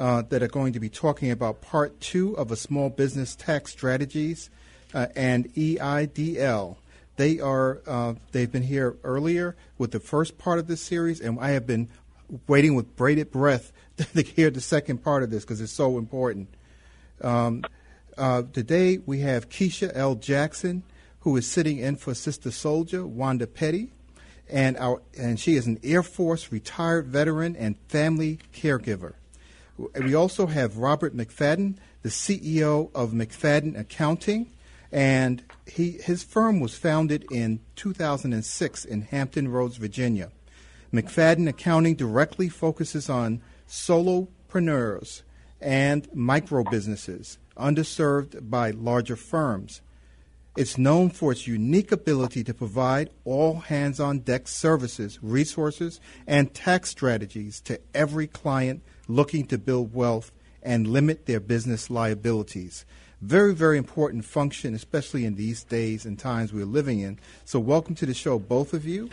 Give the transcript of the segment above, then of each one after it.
uh, that are going to be talking about part two of a small business tax strategies uh, and EIDL. They are uh, they've been here earlier with the first part of this series, and I have been waiting with bated breath to hear the second part of this because it's so important. Um, uh, today we have Keisha L. Jackson, who is sitting in for Sistah Soldier Wanda Petty, and our and she is an Air Force retired veteran and family caregiver. We also have Robert McFadden, the CEO of McFadden Accounting, and he, his firm was founded in 2006 in Hampton Roads, Virginia. McFadden Accounting directly focuses on solopreneurs and micro businesses underserved by larger firms. It's known for its unique ability to provide all hands on deck services, resources, and tax strategies to every client looking to build wealth and limit their business liabilities. Very, very important function, especially in these days and times we're living in. So, welcome to the show, both of you.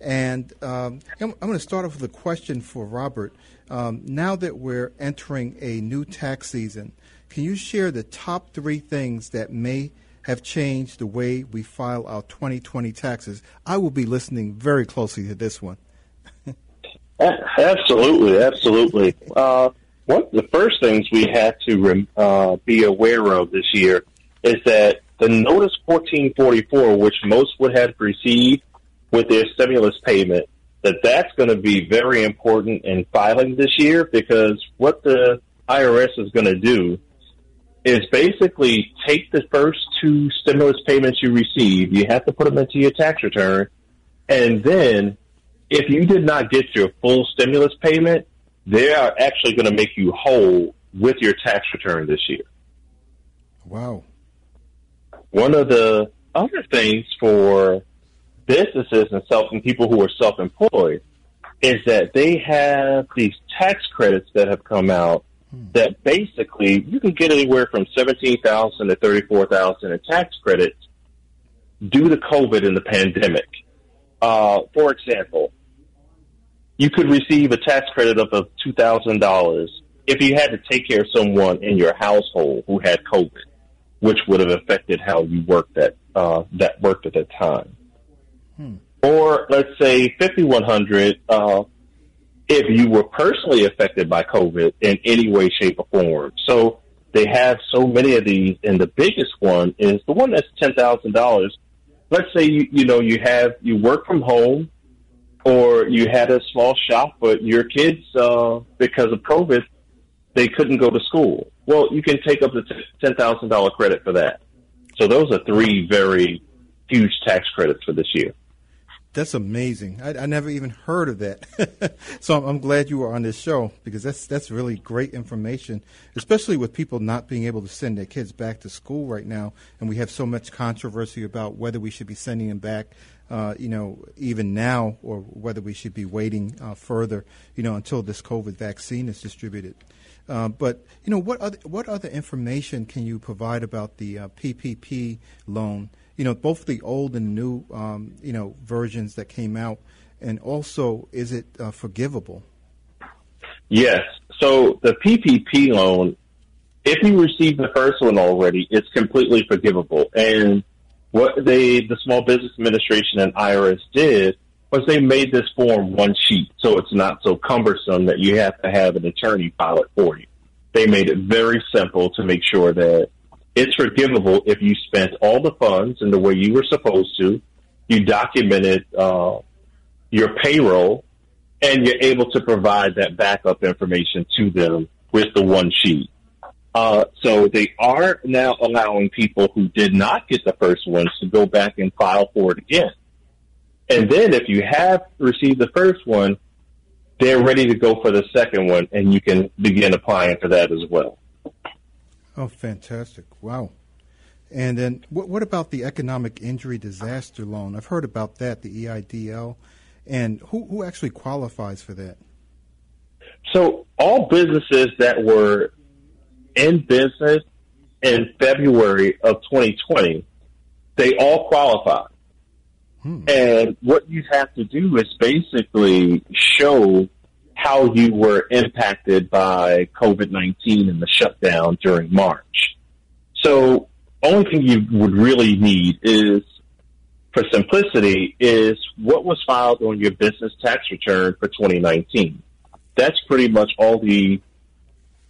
And um, I'm, I'm, going to start off with a question for Robert. Um, now that we're entering a new tax season, can you share the top three things that may have changed the way we file our 2020 taxes? I will be listening very closely to this one. Absolutely, absolutely. Uh, one of the first things we had to uh, be aware of this year is that the Notice 1444, which most would have received with their stimulus payment, that that's going to be very important in filing this year because what the IRS is going to do is basically take the first two stimulus payments you receive, you have to put them into your tax return, and then if you did not get your full stimulus payment, they are actually going to make you whole with your tax return this year. Wow. One of the other things for businesses and self and people who are self-employed is that they have these tax credits that have come out hmm. that basically you can get anywhere from 17,000 to 34,000 in tax credits due to COVID and the pandemic. Uh, for example, you could receive a tax credit of $2,000 if you had to take care of someone in your household who had COVID, which would have affected how you worked at, uh, that worked at that time. Hmm. Or let's say 5100 uh, if you were personally affected by COVID in any way, shape, or form. So they have so many of these, and the biggest one is the one that's ten thousand dollars let's say you you know you have you work from home or you had a small shop but your kids uh because of covid they couldn't go to school well you can take up the ten thousand dollar credit for that so those are three very huge tax credits for this year that's amazing. I, I, never even heard of that. so I'm, I'm, glad you were on this show because that's that's really great information, especially with people not being able to send their kids back to school right now, and we have so much controversy about whether we should be sending them back, uh, you know, even now, or whether we should be waiting uh, further, you know, until this COVID vaccine is distributed. Uh, but you know, what other what other information can you provide about the PPP uh, loan? you know, both the old and new, um, you know, versions that came out, and also is it uh, forgivable? Yes. So the PPP loan, if you receive the first one already, it's completely forgivable. And what they, the Small Business Administration and IRS did was they made this form one sheet, so it's not so cumbersome that you have to have an attorney file it for you. They made it very simple to make sure that it's forgivable if you spent all the funds in the way you were supposed to. You documented uh, your payroll, and you're able to provide that backup information to them with the one sheet. Uh, so they are now allowing people who did not get the first ones to go back and file for it again. And then if you have received the first one, they're ready to go for the second one, and you can begin applying for that as well. Oh, fantastic! Wow. And then, what, what about the economic injury disaster loan? I've heard about that, the EIDL, and who who actually qualifies for that? So, all businesses that were in business in February of 2020, they all qualify. Hmm. And what you have to do is basically show how you were impacted by COVID 19 and the shutdown during March. So, only thing you would really need is, for simplicity, is what was filed on your business tax return for 2019. That's pretty much all the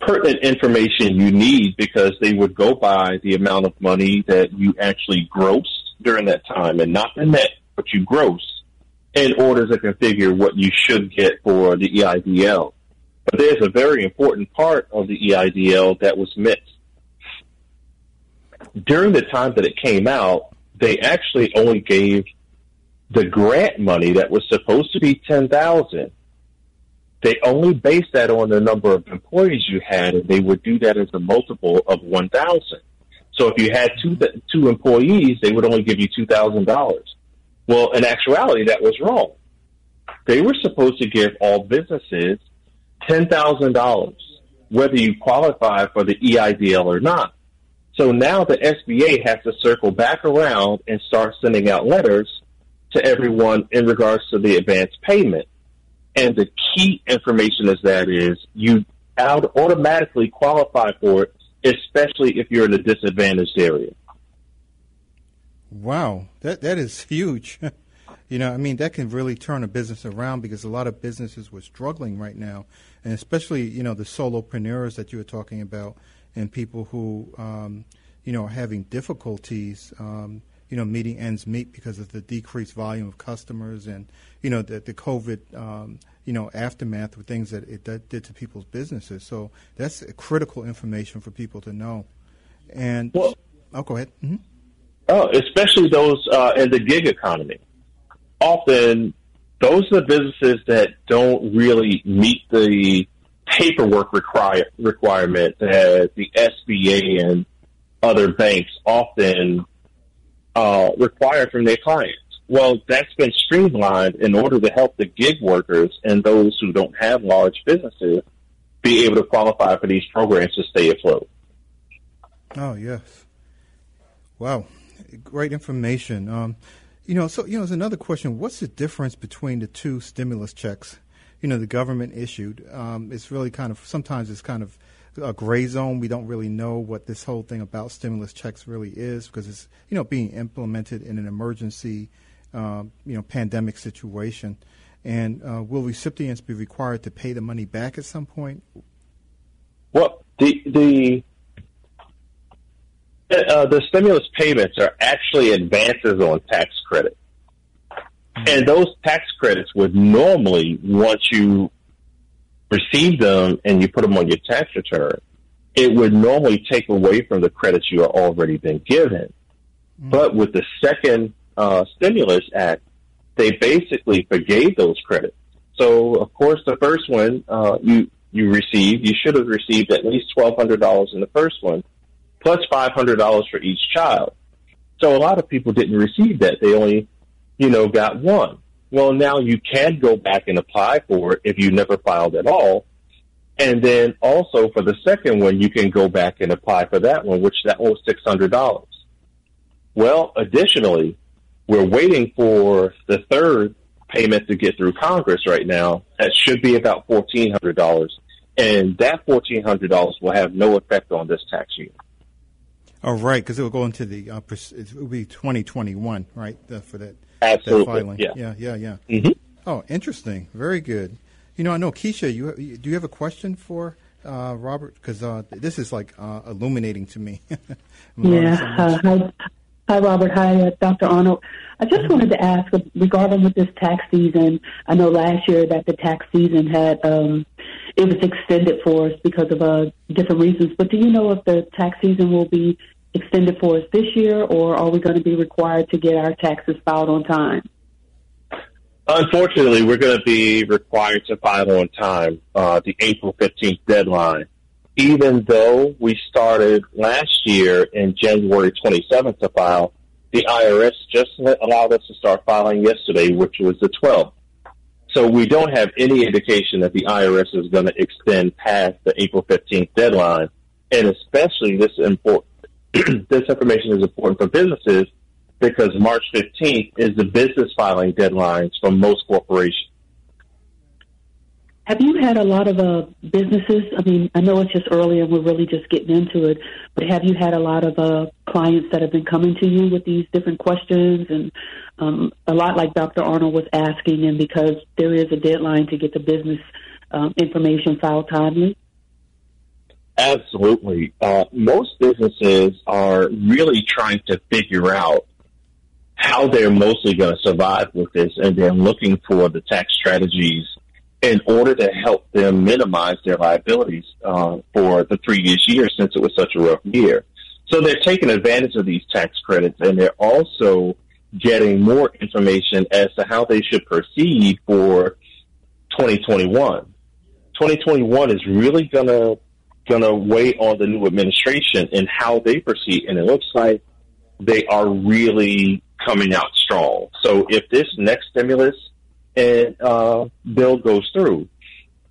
pertinent information you need because they would go by the amount of money that you actually grossed during that time and not the net, but you gross in order to configure what you should get for the EIDL. But there's a very important part of the EIDL that was missed. During the time that it came out, they actually only gave the grant money that was supposed to be 10,000 they only based that on the number of employees you had, and they would do that as a multiple of 1,000. So if you had two two employees, they would only give you two thousand dollars. Well, in actuality, that was wrong. They were supposed to give all businesses ten thousand dollars, whether you qualify for the EIDL or not. So now the SBA has to circle back around and start sending out letters to everyone in regards to the advance payment. And the key information is that is you automatically qualify for it, especially if you're in a disadvantaged area. Wow, that that is huge. you know, I mean, that can really turn a business around because a lot of businesses were struggling right now, and especially you know the solopreneurs that you were talking about, and people who um, you know are having difficulties. Um, you know, meeting ends meet because of the decreased volume of customers and, you know, the, the COVID, um, you know, aftermath of things that it that did to people's businesses. So that's critical information for people to know. And, well, oh, go ahead. Mm-hmm. Oh, especially those uh, in the gig economy. Often, those are the businesses that don't really meet the paperwork require, requirement that the SBA and other banks often uh, required from their clients. Well, that's been streamlined in order to help the gig workers and those who don't have large businesses be able to qualify for these programs to stay afloat. Oh yes, wow, great information. Um, you know, so you know, there's another question. What's the difference between the two stimulus checks? You know, the government issued. Um, it's really kind of sometimes it's kind of a gray zone. We don't really know what this whole thing about stimulus checks really is because it's you know being implemented in an emergency, uh, you know, pandemic situation. And uh, will recipients be required to pay the money back at some point? Well, the the uh, the stimulus payments are actually advances on tax credit. Mm-hmm. And those tax credits would normally, once you receive them and you put them on your tax return, it would normally take away from the credits you are already been given. Mm-hmm. But with the second uh, stimulus act, they basically forgave those credits. So, of course, the first one uh, you you received, you should have received at least twelve hundred dollars in the first one, plus five hundred dollars for each child. So a lot of people didn't receive that; they only, you know, got one. Well, now you can go back and apply for it if you never filed at all. And then also for the second one, you can go back and apply for that one, which that was $600. Well, additionally, we're waiting for the third payment to get through Congress right now. That should be about $1,400. And that $1,400 will have no effect on this tax year. Oh, right, because it will go into the, uh, it will be 2021, right, uh, for that Absolutely. That filing. Yeah. Yeah. Yeah. Yeah. Mm-hmm. Oh, interesting. Very good. You know, I know Keisha. You do you have a question for uh, Robert? Because uh, this is like uh, illuminating to me. yeah. So hi, hi, Robert. Hi, uh, Dr. Arnold. I just mm-hmm. wanted to ask regarding with this tax season. I know last year that the tax season had um, it was extended for us because of uh, different reasons. But do you know if the tax season will be extended for us this year, or are we going to be required to get our taxes filed on time? Unfortunately, we're going to be required to file on time. Uh, the April 15th deadline even though we started last year in January 27th to file, the IRS just allowed us to start filing yesterday, which was the 12th. So we don't have any indication that the IRS is going to extend past the April 15th deadline. And especially this important, this information is important for businesses because March 15th is the business filing deadlines for most corporations. Have you had a lot of uh, businesses? I mean, I know it's just early and we're really just getting into it, but have you had a lot of uh, clients that have been coming to you with these different questions and um, a lot like Dr. Arnold was asking, and because there is a deadline to get the business um, information filed timely? Absolutely. Uh, most businesses are really trying to figure out how they're mostly going to survive with this, and they're looking for the tax strategies in order to help them minimize their liabilities uh, for the previous year since it was such a rough year. So they're taking advantage of these tax credits, and they're also getting more information as to how they should proceed for 2021. 2021 is really going to going to weigh on the new administration and how they proceed. And it looks like they are really coming out strong. So if this next stimulus and uh, bill goes through,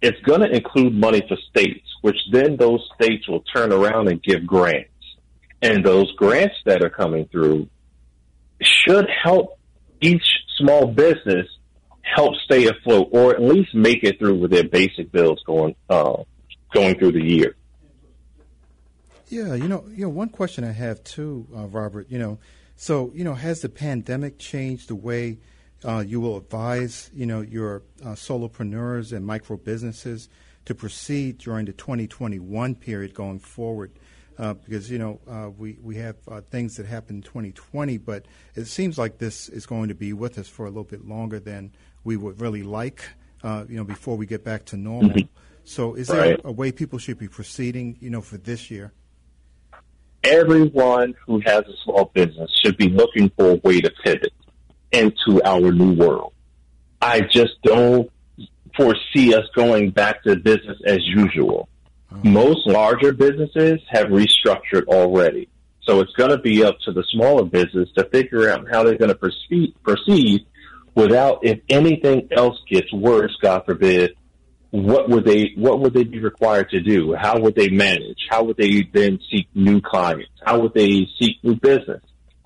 it's going to include money for states, which then those states will turn around and give grants. And those grants that are coming through should help each small business help stay afloat or at least make it through with their basic bills going uh, going through the year. Yeah, you know, you know, one question I have too, uh, Robert. You know, so you know, has the pandemic changed the way uh, you will advise, you know, your uh, solopreneurs and micro businesses to proceed during the 2021 period going forward? Uh, because you know uh, we we have uh, things that happened in 2020, but it seems like this is going to be with us for a little bit longer than we would really like. Uh, you know, before we get back to normal. Mm-hmm. So, is there right. a, a way people should be proceeding? You know, for this year everyone who has a small business should be looking for a way to pivot into our new world. I just don't foresee us going back to business as usual. Mm-hmm. Most larger businesses have restructured already. So it's going to be up to the smaller business to figure out how they're going to proceed, proceed without, if anything else gets worse, God forbid, what would they what would they be required to do? How would they manage? How would they then seek new clients? How would they seek new business?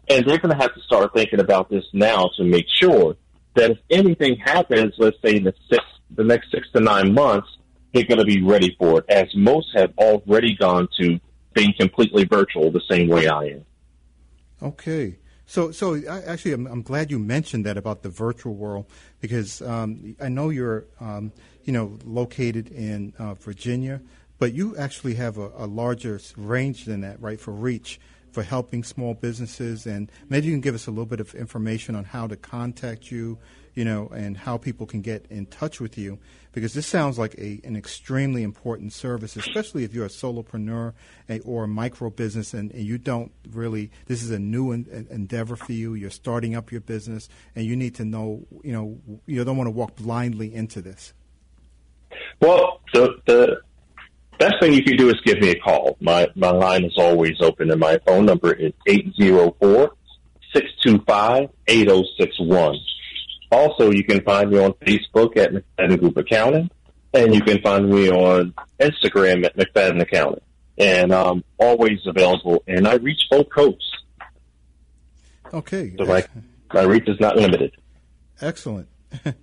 And they're going to have to start thinking about this now to make sure that if anything happens, let's say in the six, the next six to nine months, they're going to be ready for it. As most have already gone to being completely virtual, the same way I am. Okay. So, so I, actually, I'm, I'm, glad you mentioned that about the virtual world because um, I know you're, um, you know, located in uh, Virginia, but you actually have a, a, larger range than that, right, for reach for helping small businesses. And maybe you can give us a little bit of information on how to contact you, you know, and how people can get in touch with you because this sounds like a, an extremely important service, especially if you're a solopreneur or a micro business and, and you don't really, this is a new en- endeavor for you. You're starting up your business and you need to know, you know, you don't want to walk blindly into this. Well, the, the best thing you can do is give me a call. My, my line is always open and my phone number is 804 625 8061. Also, you can find me on Facebook at McFadden Group Accounting, and you can find me on Instagram at McFadden Accounting. And I'm always available, and I reach both coasts. Okay. So my, my reach is not limited. Excellent.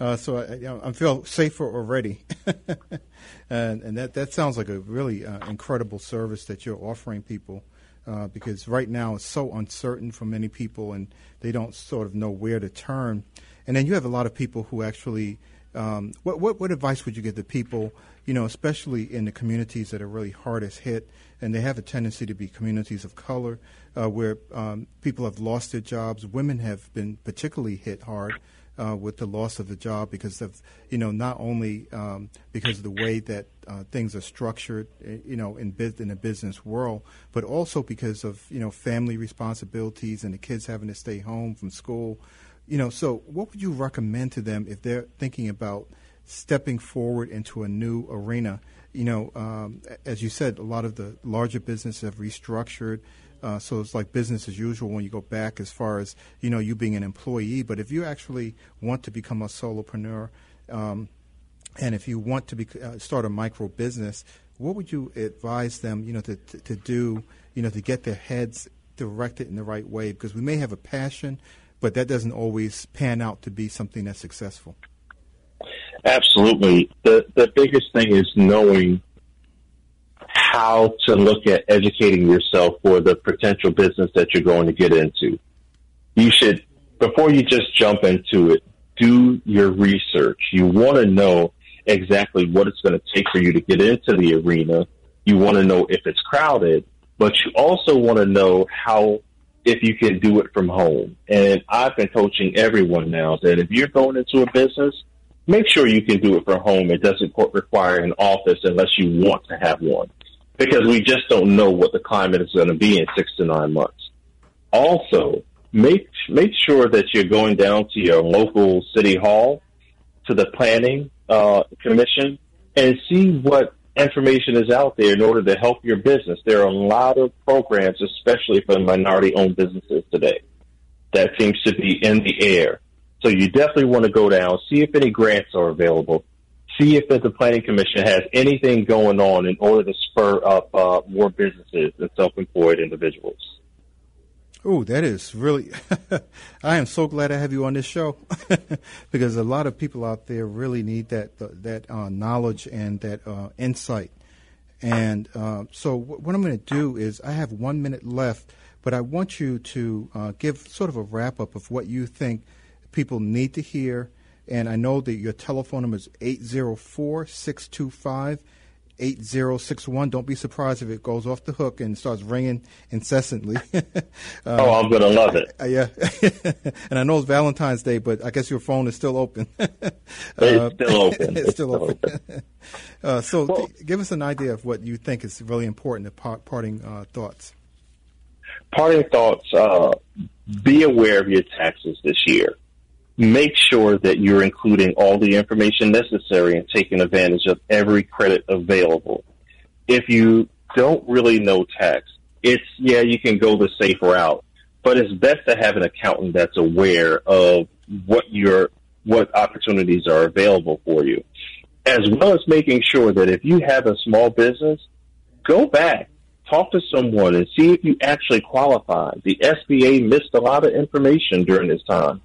Uh, so I, I, feel safer already, and, and, that that sounds like a really uh, incredible service that you're offering people. Uh, because right now it's so uncertain for many people, and they don't sort of know where to turn. And then you have a lot of people who actually. Um, what, what, what advice would you give to people, you know, especially in the communities that are really hardest hit, and they have a tendency to be communities of color, uh, where um, people have lost their jobs. Women have been particularly hit hard uh, with the loss of the job because of you know not only um, because of the way that uh, things are structured, eh, you know, in in the business world, but also because of you know family responsibilities and the kids having to stay home from school. You know, so what would you recommend to them if they're thinking about stepping forward into a new arena? you know, um, as you said, a lot of the larger businesses have restructured. Uh, so it's like business as usual when you go back as far as you know you being an employee. But if you actually want to become a solopreneur, um, and if you want to be, uh, start a micro business, what would you advise them, you know, to, to, to do, you know, to get their heads directed in the right way? Because we may have a passion, but that doesn't always pan out to be something that's successful. Absolutely. The the biggest thing is knowing how to look at educating yourself for the potential business that you're going to get into. You should before you just jump into it, do your research. You want to know exactly what it's going to take for you to get into the arena. You want to know if it's crowded, but you also want to know how if you can do it from home. And I've been coaching everyone now that if you're going into a business, make sure you can do it from home. It doesn't require an office unless you want to have one because we just don't know what the climate is going to be in six to nine months. Also, make make sure that you're going down to your local city hall, to the planning uh, commission, and see what information is out there in order to help your business. There are a lot of programs, especially for minority-owned businesses today, that seems to be in the air. So you definitely want to go down, see if any grants are available, see if the planning commission has anything going on in order to spur up uh, more businesses and self-employed individuals. Oh, that is really. I am so glad I have you on this show because a lot of people out there really need that that uh, knowledge and that uh, insight. And uh, so, what I'm going to do is, I have one minute left, but I want you to uh, give sort of a wrap up of what you think people need to hear. And I know that your telephone number is 804 625 8061. Don't be surprised if it goes off the hook and starts ringing incessantly. uh, oh, I'm going to love it. Uh, yeah. and I know it's Valentine's Day, but I guess your phone is still open. uh, it's still open. it's still open. Uh, so well, th- give us an idea of what you think is really important, the par- parting uh, thoughts. Parting thoughts, uh, be aware of your taxes this year make sure that you're including all the information necessary and taking advantage of every credit available. If you don't really know tax, it's, yeah, you can go the safe route, but it's best to have an accountant that's aware of what your, what opportunities are available for you, as well as making sure that if you have a small business, go back, talk to someone and see if you actually qualify. The SBA missed a lot of information during this time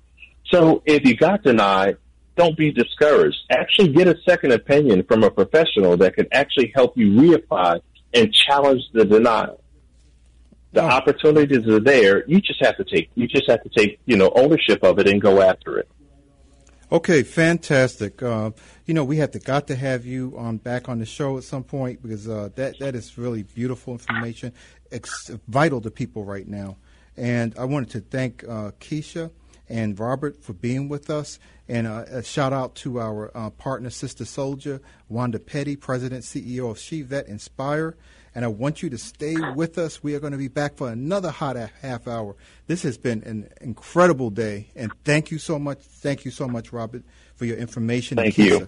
so if you got denied, don't be discouraged. Actually get a second opinion from a professional that can actually help you reapply and challenge the denial. The oh. opportunities are there. You just have to take you just have to take, you know, ownership of it and go after it. Okay, fantastic. Uh, you know, we have to got to have you on back on the show at some point because uh, that that is really beautiful information, it's vital to people right now. And I wanted to thank uh, Keisha and Robert for being with us. And uh, a shout out to our uh, partner, Sistah Soldier, Wanda Petty, President, CEO of She Vet Inspire. And I want you to stay with us. We are going to be back for another hot half hour. This has been an incredible day. And thank you so much. Thank you so much, Robert, for your information. Thank you.